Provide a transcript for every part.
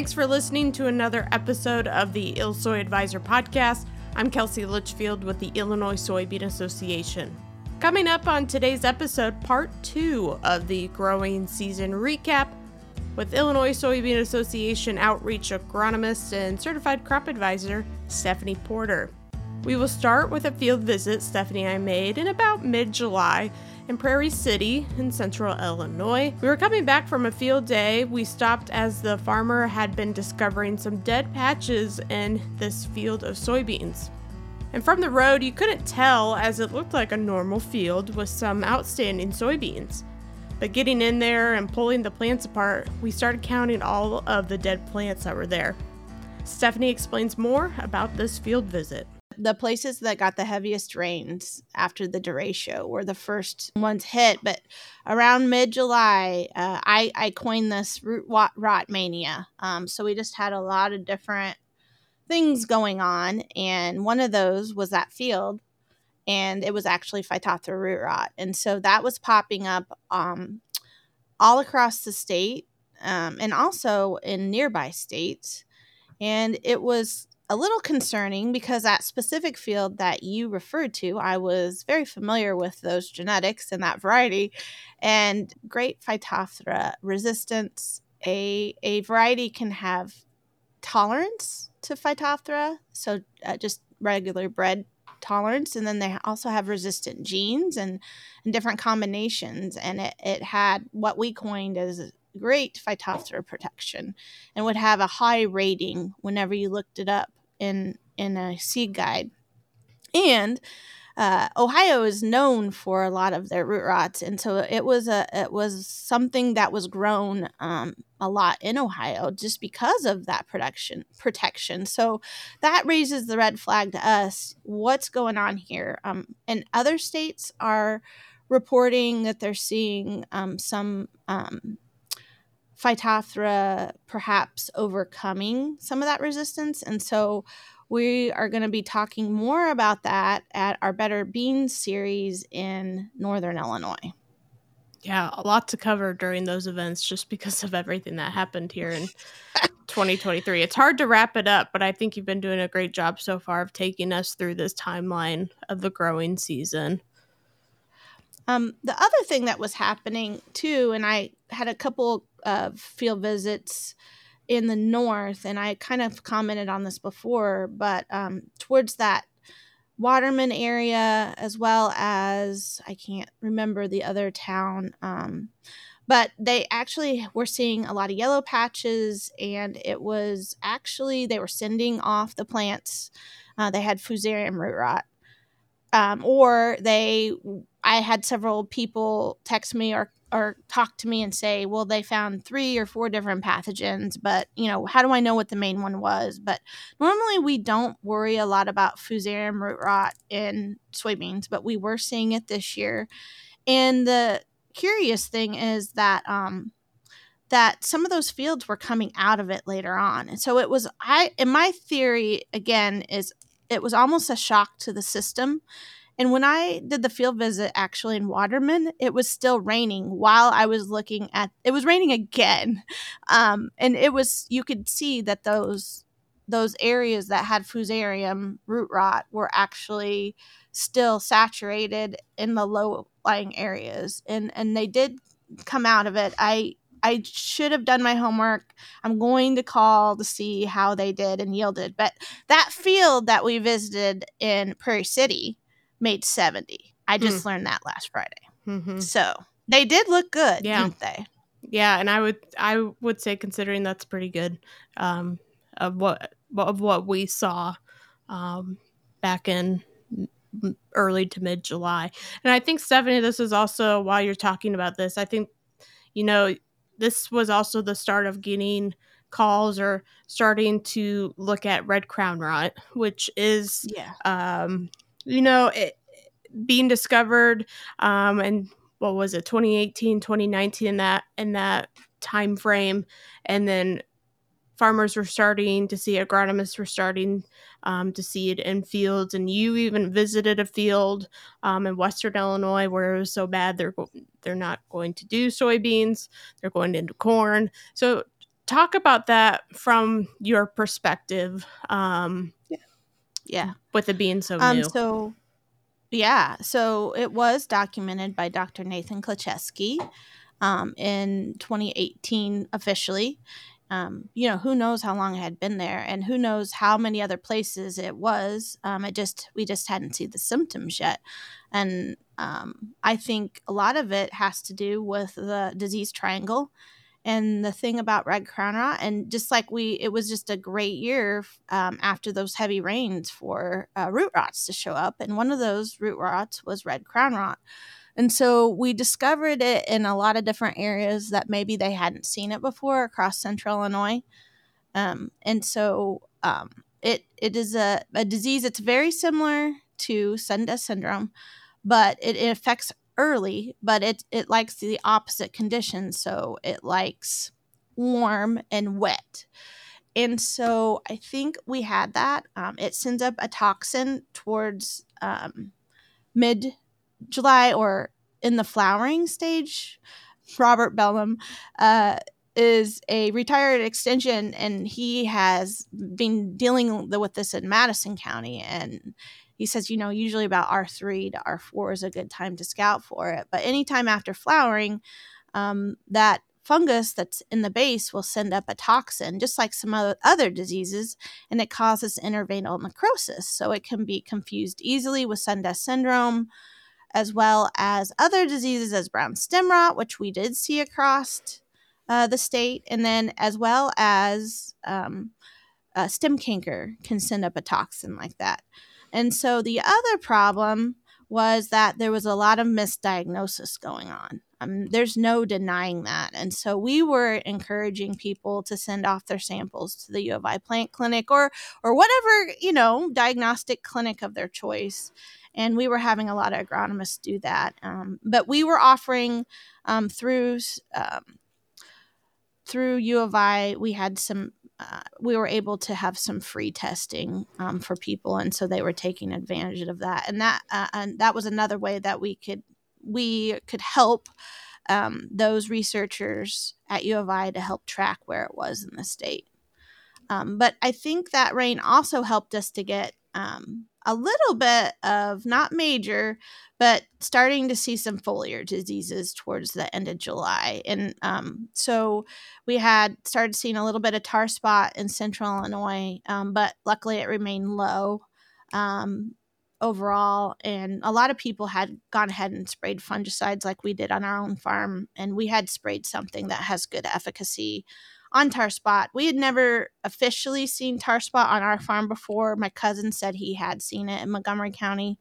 Thanks for listening to another episode of the ILSoyAdvisor podcast. I'm Kelsey Litchfield with the Illinois Soybean Association. Coming up on today's episode, part two of the growing season recap with Illinois Soybean Association outreach agronomist and certified crop advisor Stephanie Porter. We will start with a field visit Stephanie and I made in about mid July in Prairie City in central Illinois. We were coming back from a field day. We stopped as the farmer had been discovering some dead patches in this field of soybeans. And from the road, you couldn't tell as it looked like a normal field with some outstanding soybeans. But getting in there and pulling the plants apart, we started counting all of the dead plants that were there. Stephanie explains more about this field visit the places that got the heaviest rains after the derecho were the first ones hit. But around mid July, uh, I, I coined this root rot, rot mania. Um, so we just had a lot of different things going on. And one of those was that field. And it was actually Phytophthora root rot. And so that was popping up um, all across the state um, and also in nearby states. And it was a little concerning because that specific field that you referred to, I was very familiar with those genetics and that variety, and great Phytophthora resistance. A, a variety can have tolerance to Phytophthora, so uh, just regular bred tolerance and then they also have resistant genes and, and different combinations and it, it had what we coined as great phytophthora protection and would have a high rating whenever you looked it up in in a seed guide. And uh, Ohio is known for a lot of their root rots, and so it was a it was something that was grown um, a lot in Ohio just because of that protection protection. So that raises the red flag to us. What's going on here? Um, and other states are reporting that they're seeing um, some um, Phytophthora perhaps overcoming some of that resistance. And so we are going to be talking more about that at our Better Beans series in Northern Illinois. Yeah, a lot to cover during those events just because of everything that happened here in 2023. It's hard to wrap it up, but I think you've been doing a great job so far of taking us through this timeline of the growing season. Um, the other thing that was happening too, and I had a couple of field visits in the north, and I kind of commented on this before, but um, towards that Waterman area, as well as I can't remember the other town. Um, but they actually were seeing a lot of yellow patches, and it was actually they were sending off the plants. Uh, they had Fusarium root rot, um, or they. I had several people text me or or talk to me and say, well, they found three or four different pathogens, but you know, how do I know what the main one was? But normally we don't worry a lot about Fusarium root rot in soybeans, but we were seeing it this year. And the curious thing is that um, that some of those fields were coming out of it later on. And so it was I in my theory again is it was almost a shock to the system and when I did the field visit actually in Waterman, it was still raining while I was looking at it was raining again. Um, and it was you could see that those those areas that had fusarium root rot were actually still saturated in the low lying areas and and they did come out of it. I I should have done my homework. I'm going to call to see how they did and yielded. But that field that we visited in Prairie City, made 70. I just mm. learned that last Friday. Mm-hmm. So they did look good, yeah. didn't they? Yeah, and I would I would say considering that's pretty good um, of what of what we saw um, back in early to mid July. And I think Stephanie, this is also while you're talking about this, I think you know this was also the start of getting calls or starting to look at red crown rot, which is yeah. um, you know, it, being discovered um, and what was it 2018 2019 in that in that time frame and then farmers were starting to see agronomists were starting um, to see it in fields and you even visited a field um, in western illinois where it was so bad they're they're not going to do soybeans they're going into corn so talk about that from your perspective. Um, Yeah. With it being so Um, new. so, yeah, so it was documented by Dr. Nathan Kleczewski um, in 2018 officially. Um, you know, who knows how long it had been there, and who knows how many other places it was. Um, it just we just hadn't seen the symptoms yet, and um, I think a lot of it has to do with the disease triangle and the thing about red crown rot and just like we it was just a great year um, after those heavy rains for uh, root rots to show up and one of those root rots was red crown rot and so we discovered it in a lot of different areas that maybe they hadn't seen it before across central illinois. Um, and so um, it it is a, a disease that's very similar to death syndrome but it, it affects early, but it it likes the opposite conditions. So it likes warm and wet. And so I think we had that. Um, it sends up a toxin towards um, mid July or in the flowering stage. Robert Bellm uh, is a retired extension, and he has been dealing with this in Madison County. And he says, you know, usually about R3 to R4 is a good time to scout for it. But anytime after flowering, um, that fungus that's in the base will send up a toxin, just like some other, diseases, and it causes interveinal necrosis. So it can be confused easily with death syndrome, as well as other diseases as brown stem rot, which we did see across uh, the state, and then as well as um, uh, stem canker can send up a toxin like that. And so the other problem was that there was a lot of misdiagnosis going on. Um, there's no denying that. And so we were encouraging people to send off their samples to the U of I plant clinic or or whatever, you know, diagnostic clinic of their choice. And we were having a lot of agronomists do that. Um, but we were offering um, through um, through U of I, we had some uh, we were able to have some free testing um, for people, and so they were taking advantage of that. And that uh, and that was another way that we could we could help um, those researchers at U of I to help track where it was in the state. Um, but I think that rain also helped us to get um, a little bit of not major, but starting to see some foliar diseases towards the end of July. And um, so we had started seeing a little bit of tar spot in central Illinois, um, but luckily it remained low um, overall. And a lot of people had gone ahead and sprayed fungicides like we did on our own farm. And we had sprayed something that has good efficacy on tar spot. We had never officially seen tar spot on our farm before. My cousin said he had seen it in Montgomery County.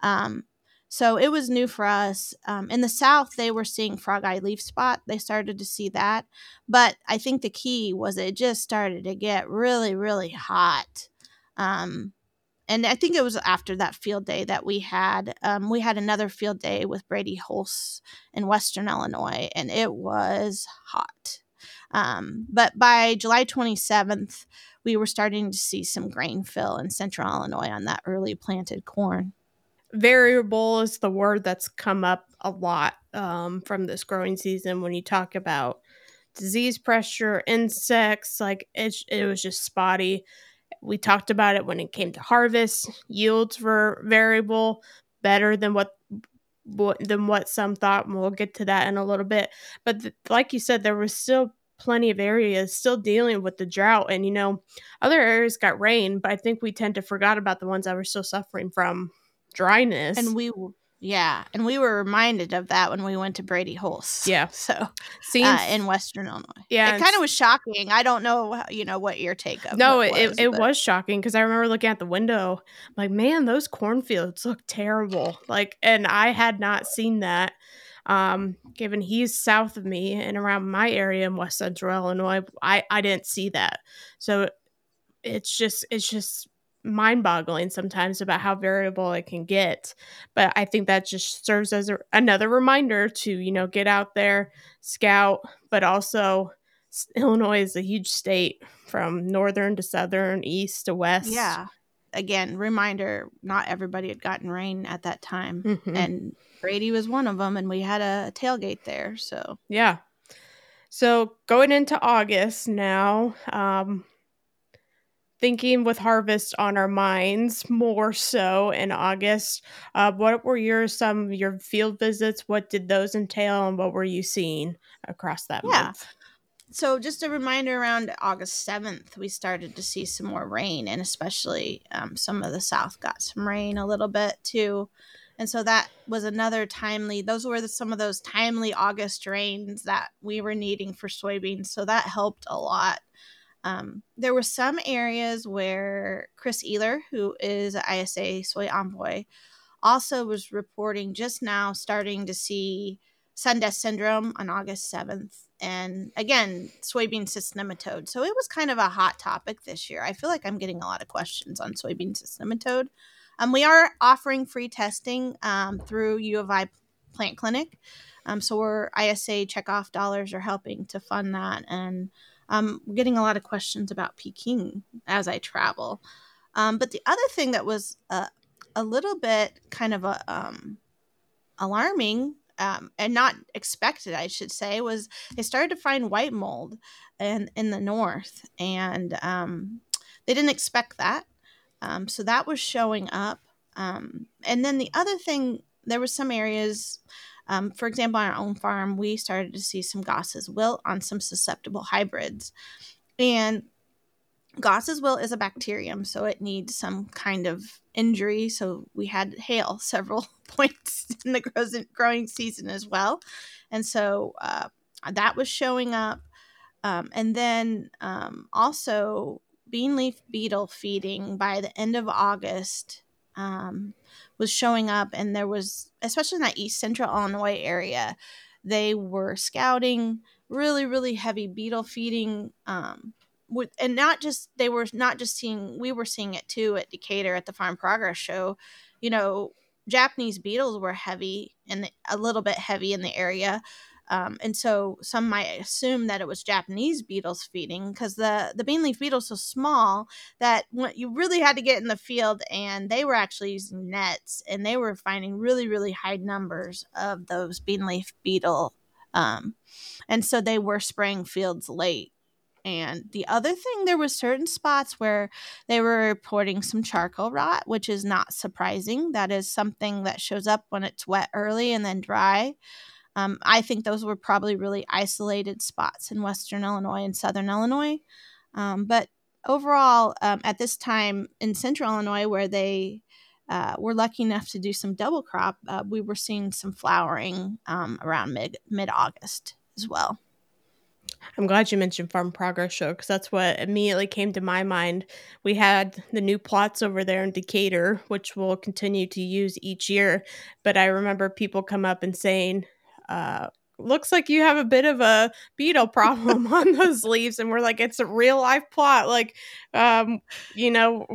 Um, so it was new for us. Um, in the South, they were seeing frog eye leaf spot. They started to see that. But I think the key was it just started to get really, really hot. Um, and I think it was after that field day that we had. Um, we had another field day with Brady Hulse in Western Illinois, and it was hot. Um, but by July 27th, we were starting to see some grain fill in central Illinois on that early planted corn. Variable is the word that's come up a lot um, from this growing season when you talk about disease pressure, insects, like it, it was just spotty. We talked about it when it came to harvest. Yields were variable, better than what than what some thought. And we'll get to that in a little bit. But th- like you said, there was still plenty of areas still dealing with the drought and you know other areas got rain but i think we tend to forget about the ones that were still suffering from dryness And we, yeah, and we were reminded of that when we went to Brady Hulse. Yeah. So seems uh, in Western Illinois, Yeah, it kind of was shocking. I don't know, you know, what your take of no it it, was, it but- was shocking because i remember looking at the window like man those cornfields look terrible like and i had not seen that um given he's south of me and around my area in west central illinois i i didn't see that. So it's just it's just mind boggling sometimes about how variable it can get. But i think that just serves as a, another reminder to you know get out there scout but also illinois is a huge state from northern to southern east to west. Yeah. Again, reminder: not everybody had gotten rain at that time, Mhm. and Brady was one of them, and we had a tailgate there. So yeah So going into August now, um, thinking with harvest on our minds more so in August. Uh, what were your some of your field visits? What did those entail, and what were you seeing across that yeah. month? So, just a reminder around August 7th, we started to see some more rain, and especially um, some of the South got some rain a little bit too. And so that was another timely, those were the, some of those timely August rains that we were needing for soybeans. So that helped a lot. Um, there were some areas where Chris Ehler, who is ISA soy envoy, also was reporting just now starting to see sudden death syndrome on August 7th. And again, soybean cyst nematode. So it was kind of a hot topic this year. I feel like I'm getting a lot of questions on soybean cyst nematode. Um, we are offering free testing um, through U of I Plant Clinic. Um, so we're ISA checkoff dollars are helping to fund that. And um, I'm getting a lot of questions about Peking as I travel. Um, but the other thing that was uh, a little bit kind of a, um, alarming um, and not expected, I should say, was they started to find white mold in in the north, and um, they didn't expect that. Um, so that was showing up, um, and then the other thing, there was some areas um, for example, on our own farm, we started to see some Goss's wilt on some susceptible hybrids. And Goss's wilt is a bacterium, so it needs some kind of injury. So we had hail several points in the growing season as well. And so uh, that was showing up. Um, and then um, also bean leaf beetle feeding by the end of August um, was showing up, and there was, especially in that East Central Illinois area, they were scouting really, really heavy beetle feeding. Um, and not just they were not just seeing we were seeing it too at Decatur at the Farm Progress Show. You know, Japanese beetles were heavy and a little bit heavy in the area, um, and so some might assume that it was Japanese beetles feeding because the the bean leaf beetles so small that you really had to get in the field and they were actually using nets and they were finding really really high numbers of those bean leaf beetle, um, and so they were spraying fields late. And the other thing, there was certain spots where they were reporting some charcoal rot, which is not surprising. That is something that shows up when it's wet early and then dry. Um, I think those were probably really isolated spots in Western Illinois and Southern Illinois. Um, but overall, um, at this time in Central Illinois, where they uh, were lucky enough to do some double crop, uh, we were seeing some flowering um, around mid mid August as well. I'm glad you mentioned Farm Progress Show because that's what immediately came to my mind. We had the new plots over there in Decatur, which we'll continue to use each year. But I remember people come up and saying, uh, looks like you have a bit of a beetle problem on those leaves and we're like it's a real life plot like um you know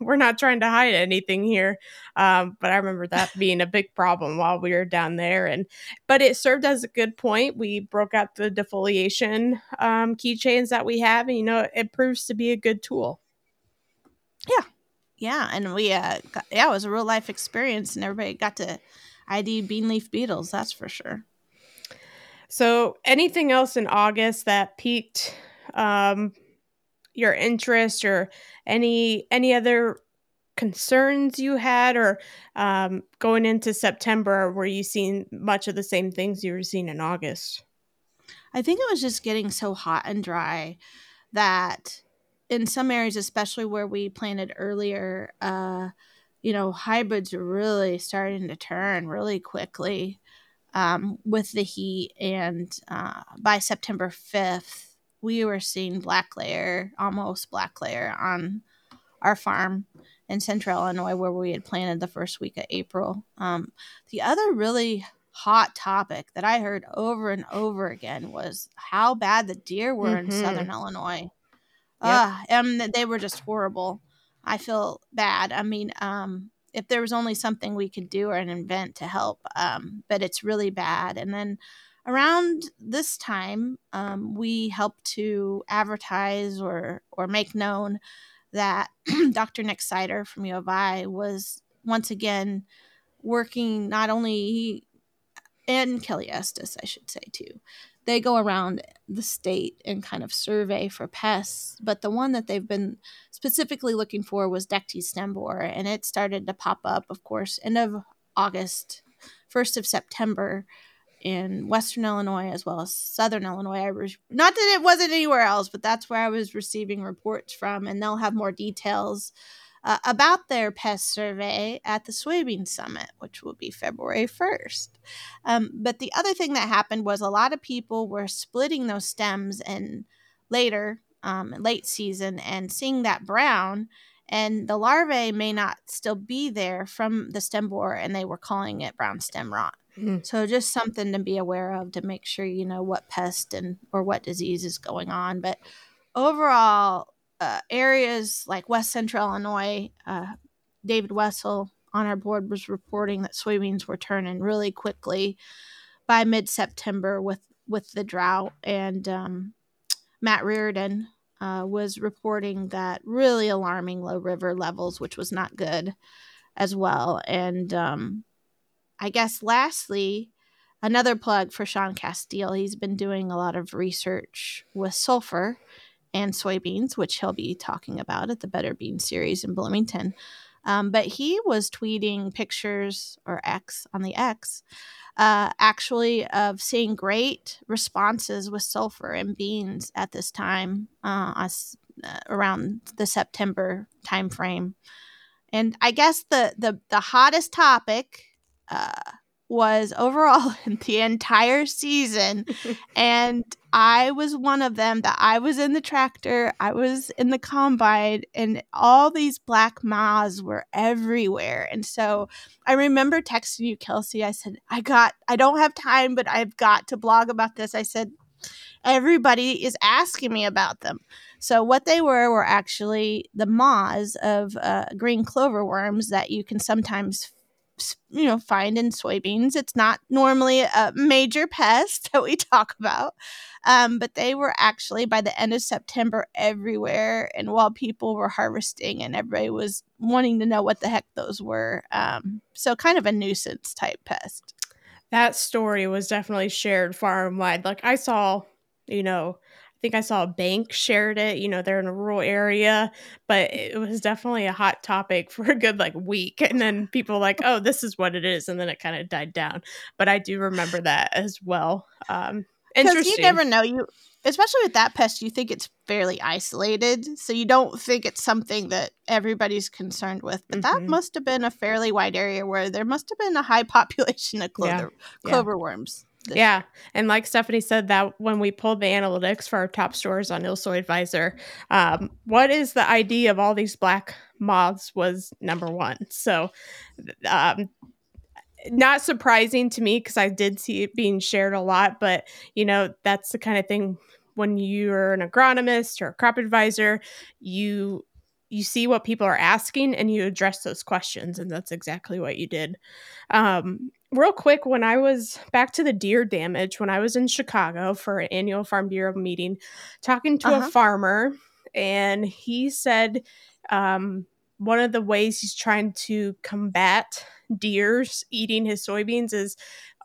we're not trying to hide anything here. Um but i remember that being a big problem while we were down there and but it served as a good point. We broke out the defoliation um keychains that we have and you know it proves to be a good tool. Yeah. Yeah and we uh got, yeah it was a real life experience and everybody got to id bean leaf beetles that's for sure so, anything else in August that piqued um, your interest, or any any other concerns you had, or um, going into September, were you seeing much of the same things you were seeing in August? I think it was just getting so hot and dry that in some areas, especially where we planted earlier, uh, you know, hybrids are really starting to turn really quickly um, with the heat. And uh, by September 5th, we were seeing black layer, almost black layer on our farm in central Illinois where we had planted the first week of April. Um, the other really hot topic that I heard over and over again was how bad the deer were mm-hmm. in southern Illinois. Yep. Uh, and they were just horrible. I feel bad. I mean, um, if there was only something we could do or an invent to help, um, but it's really bad. And then around this time, um, we helped to advertise or or make known that Dr. Nick Seiter from U of I was once again working not only and Kelly Estes, I should say too, they go around the state and kind of survey for pests. But the one that they've been specifically looking for was Dectes stem borer, and it started to pop up, of course, end of August, 1st of September in Western Illinois as well as Southern Illinois. I re- not that it wasn't anywhere else, but that's where I was receiving reports from, and they'll have more details uh, about their pest survey at the Soybean Summit, which will be February 1st. Um, but the other thing that happened was a lot of people were splitting those stems and later, um, late season, and seeing that brown. And the larvae may not still be there from the stem borer, and they were calling it brown stem rot. Mm-hmm. So just something to be aware of to make sure you know what pest and or what disease is going on. But overall, uh, areas like West Central Illinois, uh, David Wessel on our board was reporting that soybeans were turning really quickly by mid September with with the drought, and um, Matt Reardon uh, was reporting that really alarming low river levels, which was not good as well. And um, I guess lastly, another plug for Shaun Casteel. He's been doing a lot of research with sulfur and soybeans, which he'll be talking about at the Better Bean series in Bloomington. Um, but he was tweeting pictures or X on the X, uh, actually, of seeing great responses with sulfur and beans at this time, uh, uh, around the September timeframe. And I guess the the the hottest topic uh, was overall in the entire season. and I was one of them that I was in the tractor, I was in the combine, and all these black moths were everywhere. And so I remember texting you, Kelsey. I said, I got, I don't have time, but I've got to blog about this. I said, everybody is asking me about them. So what they were were actually the moths of uh, green clover worms that you can sometimes you know find in soybeans. It's not normally a major pest that we talk about um, but they were actually by the end of september everywhere and while people were harvesting and everybody was wanting to know what the heck those were um, so kind of a nuisance type pest. That story was definitely shared far and wide. Like i saw you know think I saw a bank shared it. You know, they're in a rural area, but it was definitely a hot topic for a good like week. And then people like, oh, this is what it is. And then it kind of died down. But I do remember that as well. Um, interesting. You never know. You, especially with that pest, you think it's fairly isolated. So you don't think it's something that everybody's concerned with. But mm-hmm. that must have been a fairly wide area where there must have been a high population of clover, yeah. clover yeah. worms. Yeah. And like Stephanie said, that when we pulled the analytics for our top stores on ILSoyAdvisor, um, what is the ID of all these black moths was number one. So, um, not surprising to me because I did see it being shared a lot, but you know, that's the kind of thing when you're an agronomist or a crop advisor, you you see what people are asking and you address those questions and that's exactly what you did um, real quick when i was back to the deer damage when i was in chicago for an annual farm bureau meeting talking to uh-huh. a farmer and he said um, one of the ways he's trying to combat deers eating his soybeans is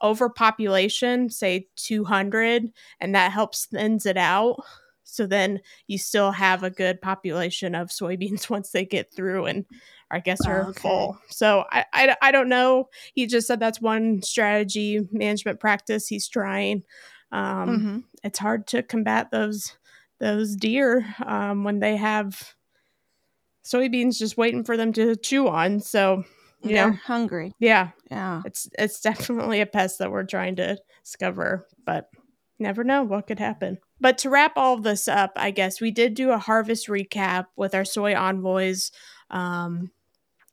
overpopulation say 200 and that helps thins it out so then you still have a good population of soybeans once they get through and I guess are okay. full. So I, I, I don't know. He just said that's one strategy management practice he's trying. Um, mm-hmm. It's hard to combat those those deer um, when they have soybeans just waiting for them to chew on. So you They're know, hungry. Yeah, yeah. It's it's definitely a pest that we're trying to discover, but never know what could happen. But to wrap all this up, I guess we did do a harvest recap with our soy envoys um,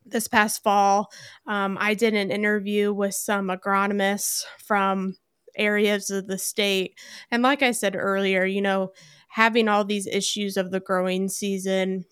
this past fall. Um, I did an interview with some agronomists from areas of the state. And like I said earlier, you know, having all these issues of the growing season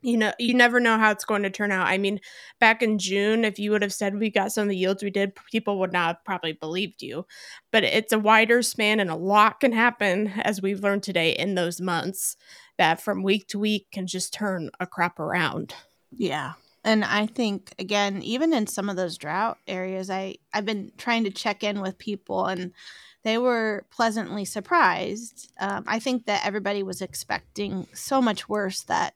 you know, you never know how it's going to turn out. I mean, back in June, if you would have said we got some of the yields we did, people would not have probably believed you. But it's a wider span and a lot can happen, as we've learned today, in those months that from week to week can just turn a crop around. Yeah. And I think again, even in some of those drought areas, I I've been trying to check in with people and they were pleasantly surprised. Um, I think that everybody was expecting so much worse that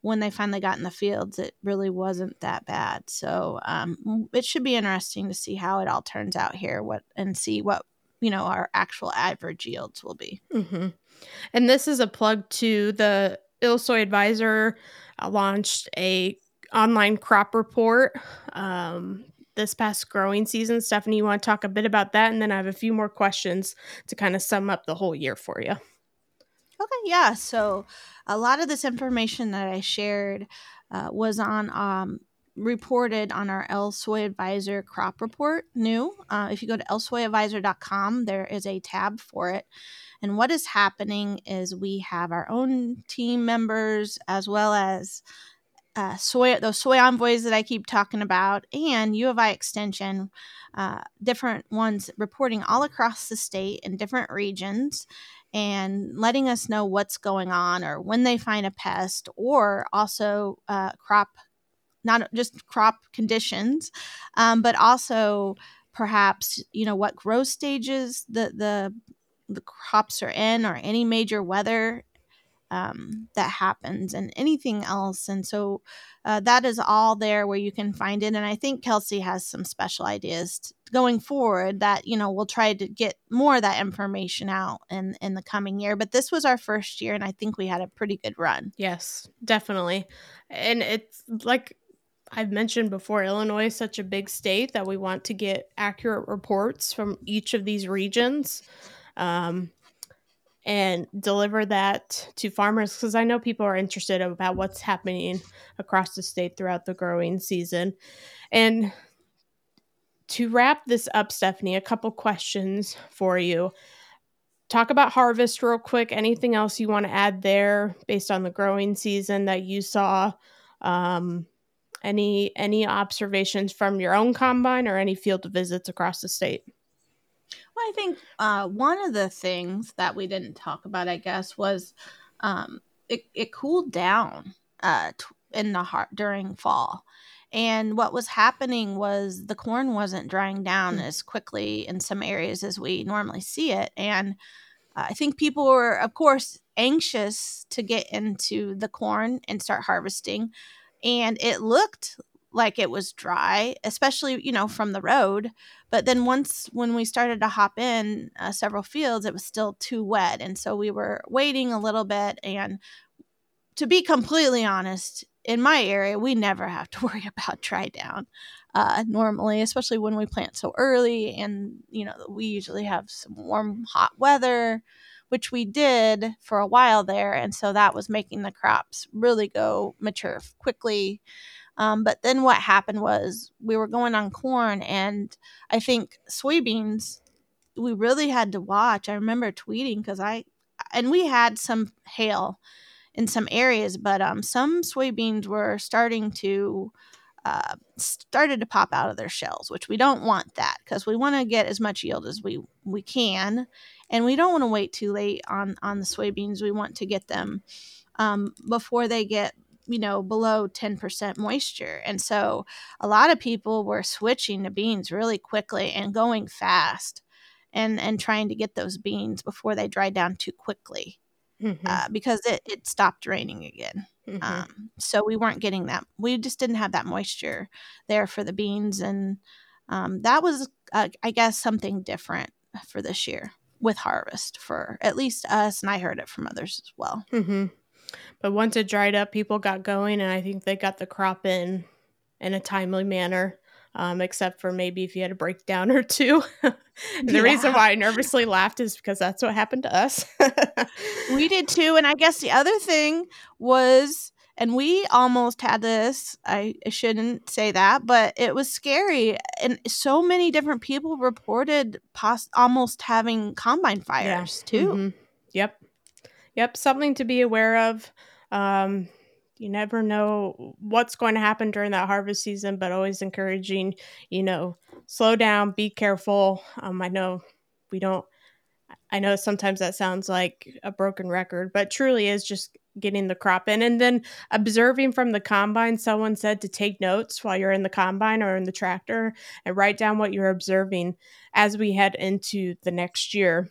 when they finally got in the fields, it really wasn't that bad. So um, it should be interesting to see how it all turns out here. What and see what you know our actual average yields will be. Mm-hmm. And this is a plug to the ILSoyAdvisor uh, launched a online crop report um, this past growing season. Stephanie, you want to talk a bit about that, and then I have a few more questions to kind of sum up the whole year for you. Okay, yeah. So a lot of this information that I shared uh, was on um, reported on our ILSoyAdvisor crop report new. Uh, if you go to ilsoyadvisor.com, there is a tab for it. And what is happening is we have our own team members as well as uh, soy those soy envoys that I keep talking about, and U of I Extension, uh, different ones reporting all across the state in different regions, and letting us know what's going on or when they find a pest, or also uh, crop, not just crop conditions, um, but also perhaps you know what growth stages the the the crops are in or any major weather um, that happens and anything else. And so uh, that is all there where you can find it. And I think Kelsey has some special ideas t- going forward that, you know, we'll try to get more of that information out in, in the coming year. But this was our first year, and I think we had a pretty good run. Yes, definitely. And it's like, I've mentioned before, Illinois is such a big state that we want to get accurate reports from each of these regions. Um, and deliver that to farmers because I know people are interested about what's happening across the state throughout the growing season. And to wrap this up, Stephanie, a couple questions for you. Talk about harvest real quick. Anything else you want to add there based on the growing season that you saw? Um, any any observations from your own combine or any field visits across the state? Well, I think uh, one of the things that we didn't talk about, I guess, was um, it, it cooled down uh, in the heart during fall. And what was happening was the corn wasn't drying down mm-hmm. as quickly in some areas as we normally see it. And uh, I think people were, of course, anxious to get into the corn and start harvesting. And it looked like it was dry, especially, you know, from the road. But then once when we started to hop in uh, several fields, it was still too wet. And so we were waiting a little bit. And to be completely honest, in my area, we never have to worry about dry down uh, normally, especially when we plant so early. And, you know, we usually have some warm, hot weather, which we did for a while there. And so that was making the crops really go mature quickly. Um, but then what happened was we were going on corn, and I think soybeans, we really had to watch. I remember tweeting because I, and we had some hail in some areas, but um, some soybeans were starting to uh, started to pop out of their shells, which we don't want that because we want to get as much yield as we we can, and we don't want to wait too late on on the soybeans. We want to get them um, before they get you know below 10% moisture and so a lot of people were switching to beans really quickly and going fast and and trying to get those beans before they dry down too quickly mm-hmm. uh, because it, it stopped raining again mm-hmm. um, so we weren't getting that we just didn't have that moisture there for the beans and um, that was uh, i guess something different for this year with harvest for at least us and i heard it from others as well mm-hmm. But once it dried up, people got going, and I think they got the crop in in a timely manner. Um, except for maybe if you had a breakdown or two. the yeah. reason why I nervously laughed is because that's what happened to us. we did too. And I guess the other thing was, and we almost had this, I, shouldn't say that, but it was scary. And so many different people reported pos- almost having combine fires yeah. too. Mm-hmm. Yep. Yep, something to be aware of. Um, you never know what's going to happen during that harvest season, but always encouraging, you know, slow down, be careful. Um, I know we don't, I know sometimes that sounds like a broken record, but truly is just getting the crop in and then observing from the combine someone said to take notes while you're in the combine or in the tractor and write down what you're observing as we head into the next year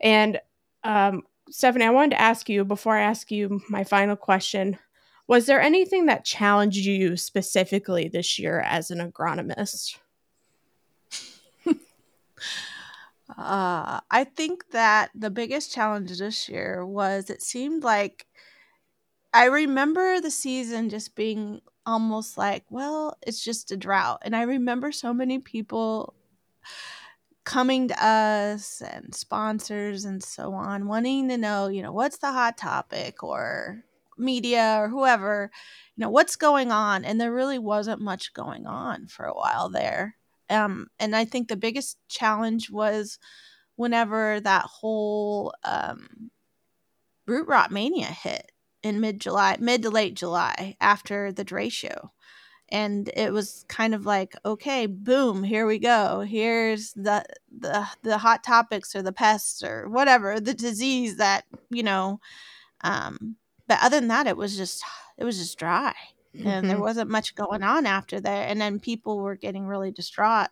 and um, stephanie i wanted to ask you before i ask you my final question was there anything that challenged you specifically this year as an agronomist Uh, I think that the biggest challenge this year was it seemed like I remember the season just being almost like, well, it's just a drought. And I remember so many people coming to us and sponsors and so on wanting to know, you know, what's the hot topic or media or whoever, you know, what's going on. And there really wasn't much going on for a while there. Um, and I think the biggest challenge was whenever that whole um, root rot mania hit in mid July, mid to late July after the derecho. And it was kind of like, okay, boom, here we go. Here's the the the hot topics or the pests or whatever, the disease that, you know, um, but other than that, it was just it was just dry mm-hmm. and there mm-hmm. wasn't much going on after that and then people were getting really distraught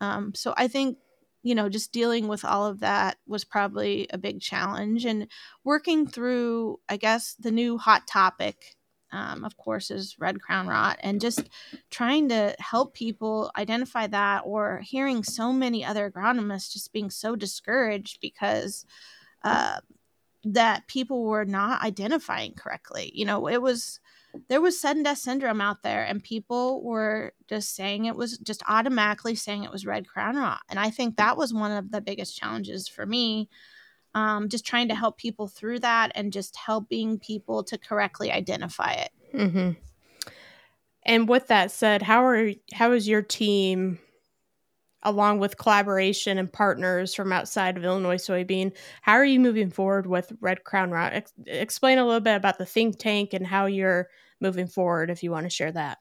um, so i think you know just dealing with all of that was probably a big challenge and working through i guess the new hot topic um, of course is red crown rot and just trying to help people identify that or hearing so many other agronomists just being so discouraged because uh, that people were not identifying correctly. You know it was there was sudden death syndrome out there and people were just saying it was just automatically saying it was red crown rot. And i think that was one of the biggest challenges for me um, just trying to help people through that and just helping people to correctly identify it mm-hmm. and with that said how are how is your team along with collaboration and partners from outside of Illinois soybean. How are you moving forward with Red Crown Rot? Ex- explain a little bit about the think tank and how you're moving forward if you want to share that.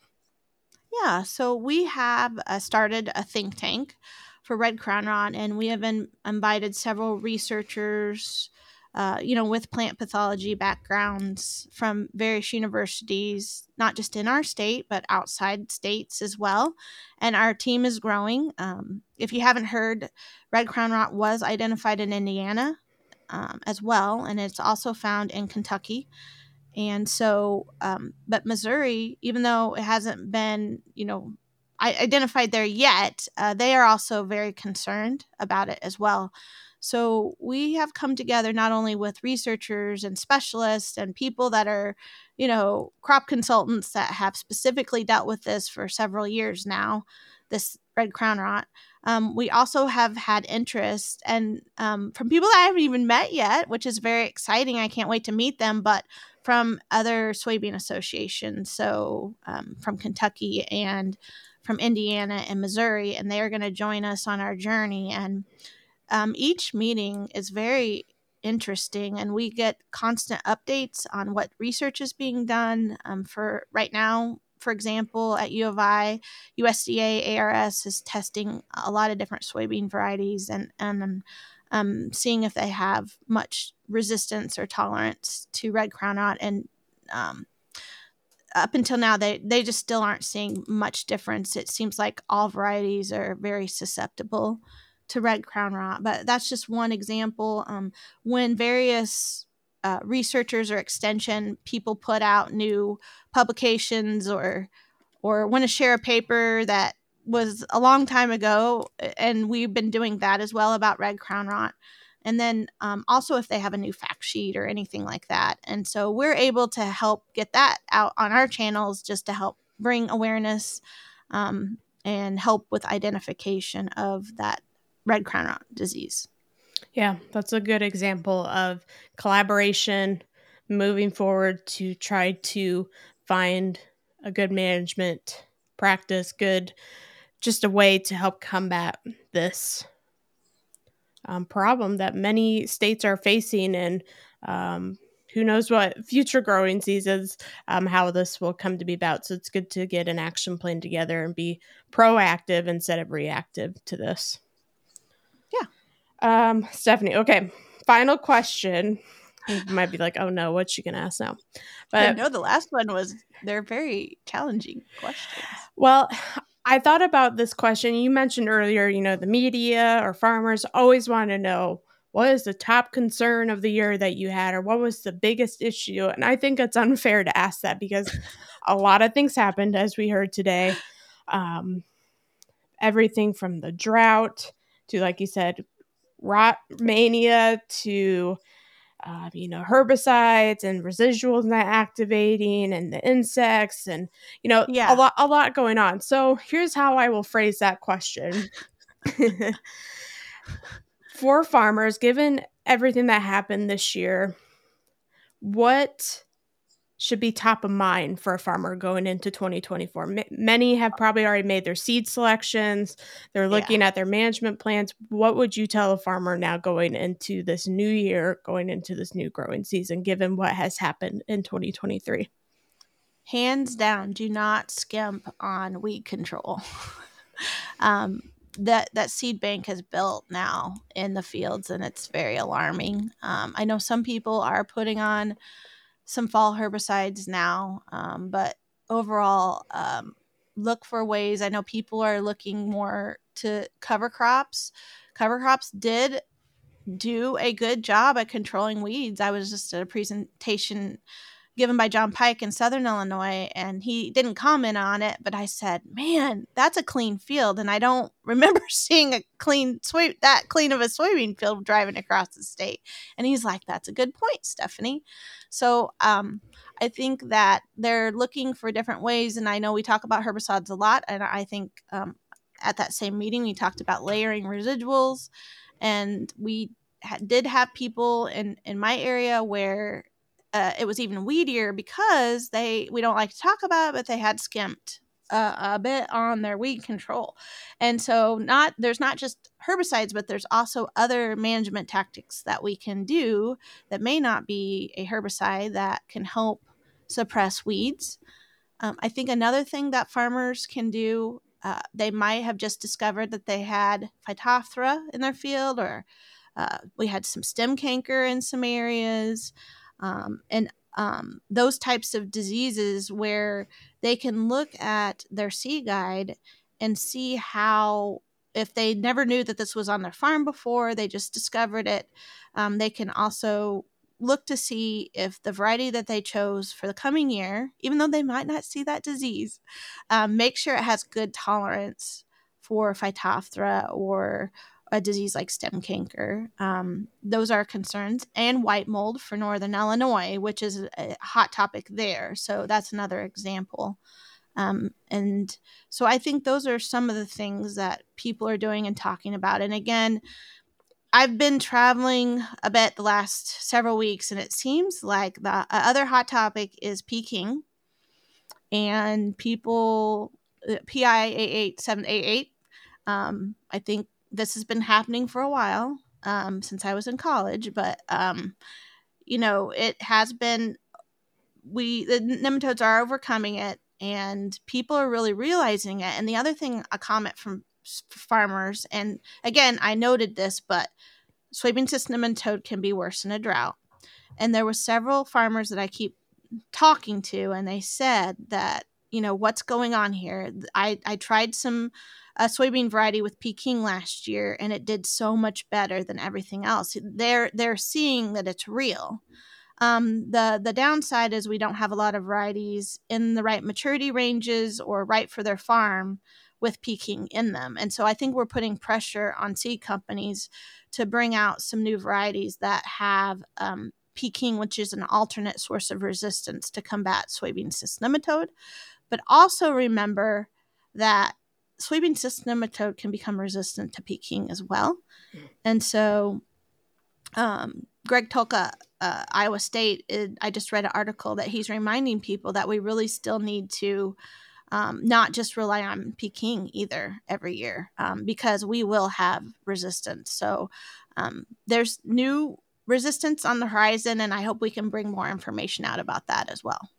Yeah, so we have uh, started a think tank for Red Crown Rot, and we have in- invited several researchers, uh, you know, with plant pathology backgrounds from various universities, not just in our state, but outside states as well. And our team is growing. Um, if you haven't heard, Red Crown Rot was identified in Indiana um, as well, and it's also found in Kentucky. And so, um, but Missouri, even though it hasn't been, you know, identified there yet, uh, they are also very concerned about it as well. So we have come together not only with researchers and specialists and people that are, you know, crop consultants that have specifically dealt with this for several years now, this red crown rot. Um, we also have had interest and um, from people that I haven't even met yet, which is very exciting. I can't wait to meet them, but from other soybean associations, so um, from Kentucky and from Indiana and Missouri, and they are going to join us on our journey. And um, each meeting is very interesting and we get constant updates on what research is being done um, for right now for example at u of i usda ars is testing a lot of different soybean varieties and and um, seeing if they have much resistance or tolerance to red crown rot and um, up until now they they just still aren't seeing much difference it seems like all varieties are very susceptible to red crown rot. But that's just one example. Um, when various uh, researchers or extension people put out new publications or or want to share a paper that was a long time ago, and we've been doing that as well about red crown rot. And then um, also if they have a new fact sheet or anything like that. And so we're able to help get that out on our channels just to help bring awareness um, and help with identification of that red crown rot disease. Yeah, that's a good example of collaboration moving forward to try to find a good management practice, good, just a way to help combat this um, problem that many states are facing. And um, who knows what future growing seasons, um, how this will come to be about. So it's good to get an action plan together and be proactive instead of reactive to this. Yeah. Um, Stephanie, okay. Final question. You might be like, oh no, what's she gonna ask now? But I know the last one was they're very challenging questions. Well, I thought about this question. You mentioned earlier, you know, the media or farmers always want to know what is the top concern of the year that you had or what was the biggest issue? And I think it's unfair to ask that because a lot of things happened as we heard today. Um, everything from the drought to, like you said, rot mania to uh, you know herbicides and residuals not activating and the insects and you know yeah. a lot a lot going on so here's how i will phrase that question for farmers given everything that happened this year what should be top of mind for a farmer going into 2024. M- many have probably already made their seed selections. They're looking yeah. at their management plans. What would you tell a farmer now going into this new year, going into this new growing season, given what has happened in 2023? Hands down, do not skimp on weed control. um, that that seed bank has built now in the fields, and it's very alarming. Um, I know some people are putting on some fall herbicides now, um, but overall, um, look for ways. I know people are looking more to cover crops. Cover crops did do a good job at controlling weeds. I was just at a presentation given by John Pike in Southern Illinois, and he didn't comment on it, but I said, "Man, that's a clean field," and I don't remember seeing a clean soy that clean of a soybean field driving across the state. And he's like, "That's a good point, Stephanie." So, um, I think that they're looking for different ways, and I know we talk about herbicides a lot, and I think um, at that same meeting we talked about layering residuals, and we did have people in in my area where uh, it was even weedier because they we don't like to talk about it, but they had skimped uh, a bit on their weed control, and so not there's not just herbicides, but there's also other management tactics that we can do that may not be a herbicide that can help suppress weeds. Um, I think another thing that farmers can do, uh, they might have just discovered that they had Phytophthora in their field, or uh, we had some stem canker in some areas um, and um, those types of diseases where they can look at their seed guide and see how if they never knew that this was on their farm before they just discovered it um, they can also look to see if the variety that they chose for the coming year even though they might not see that disease um, make sure it has good tolerance for phytophthora or a disease like stem canker. Um, those are concerns, and white mold for Northern Illinois, which is a hot topic there. So that's another example. Um, and so I think those are some of the things that people are doing and talking about. And again, I've been traveling a bit the last several weeks, and it seems like the other hot topic is Peking, and people uh, PI 88788. Um, I think this has been happening for a while um, since I was in college, but um, you know, it has been. We the nematodes are overcoming it, and people are really realizing it. And the other thing, a comment from farmers, and again, I noted this, but soybean cyst nematode can be worse in a drought. And there were several farmers that I keep talking to, and they said that you know what's going on here. I I tried some a soybean variety with Peking last year, and it did so much better than everything else. They're they're seeing that it's real. Um, the the downside is we don't have a lot of varieties in the right maturity ranges or right for their farm with Peking in them, and so I think we're putting pressure on seed companies to bring out some new varieties that have um, Peking, which is an alternate source of resistance to combat soybean cyst nematode. But also remember that soybean cyst nematode can become resistant to Peking as well. Mm. And so, um, Greg Tylka, uh, Iowa State, it, I just read an article that he's reminding people that we really still need to um, not just rely on Peking either every year um, because we will have resistance. So um, there's new resistance on the horizon, and I hope we can bring more information out about that as well.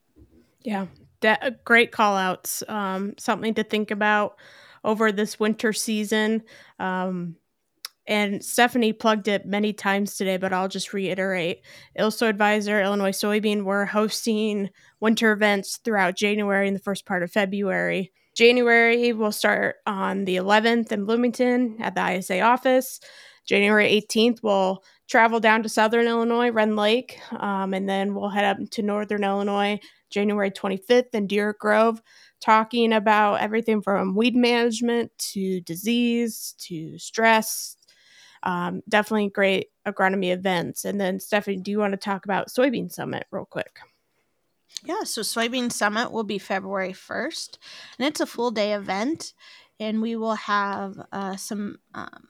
Yeah, that, great call outs. Um, something to think about over this winter season. Um, and Stephanie plugged it many times today, but I'll just reiterate. ILSoyAdvisor, Illinois Soybean, we're hosting winter events throughout January and the first part of February. January will start on the 11th in Bloomington at the ISA office. January 18th, we'll travel down to Southern Illinois, Rend Lake, um, and then we'll head up to Northern Illinois January 25th in Deer Grove, talking about everything from weed management to disease to stress. Um, definitely great agronomy events. And then, Stephanie, do you want to talk about Soybean Summit real quick? Yeah, so Soybean Summit will be February 1st, and it's a full day event. And we will have uh, some um,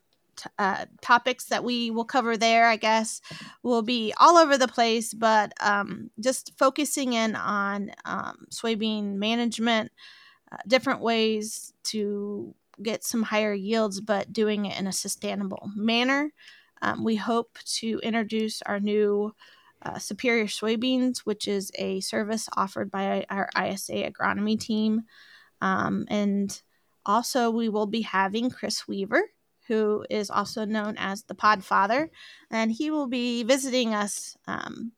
uh, topics that we will cover there, I guess, will be all over the place, but um, just focusing in on um, soybean management, uh, different ways to get some higher yields, but doing it in a sustainable manner. Um, we hope to introduce our new uh, Superior Soybeans, which is a service offered by our ISA agronomy team. Um, and also, we will be having Chris Weaver, who is also known as the Pod Father, and he will be visiting us um,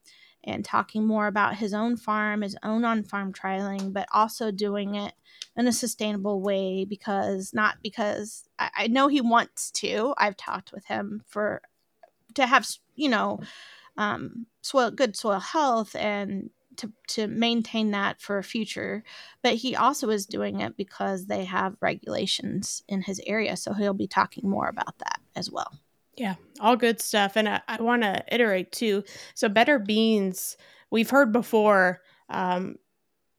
and talking more about his own farm, his own on farm trialing, but also doing it in a sustainable way because not because I, I know he wants to. I've talked with him for to have, you know, um, soil good soil health and to, to maintain that for a future but he also is doing it because they have regulations in his area so he'll be talking more about that as well. Yeah all good stuff and i, I want to iterate too. So better beans we've heard before um,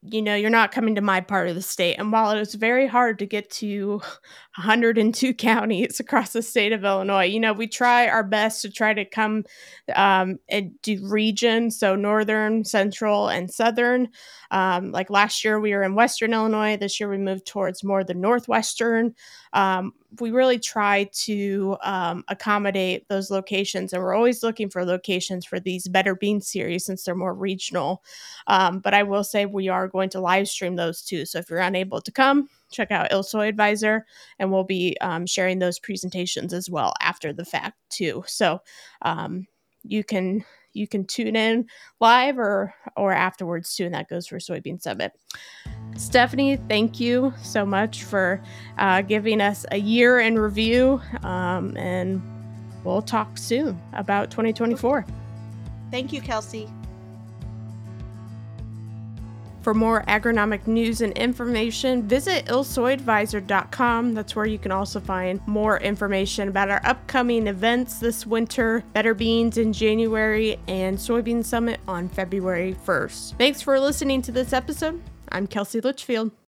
you know, you're not coming to my part of the state. And while it was very hard to get to 102 counties across the state of Illinois, you know, we try our best to try to come um, and do regions, so northern, central, and southern. Um, like last year, we were in western Illinois. This year, we moved towards more the northwestern. Um, we really try to um, accommodate those locations, and we're always looking for locations for these Better Bean series since they're more regional. Um, but I will say we are going to live stream those too. So if you're unable to come, check out ILSoyAdvisor, and we'll be um, sharing those presentations as well after the fact too. So um, you can you can tune in live or or afterwards too, and that goes for Soybean Summit. Stephanie, thank you so much for uh, giving us a year in review, um, and we'll talk soon about 2024. Thank you, Kelsey. For more agronomic news and information, visit ilsoyadvisor.com. That's where you can also find more information about our upcoming events this winter Better Beans in January and Soybean Summit on February 1st. Thanks for listening to this episode. I'm Kelsey Litchfield.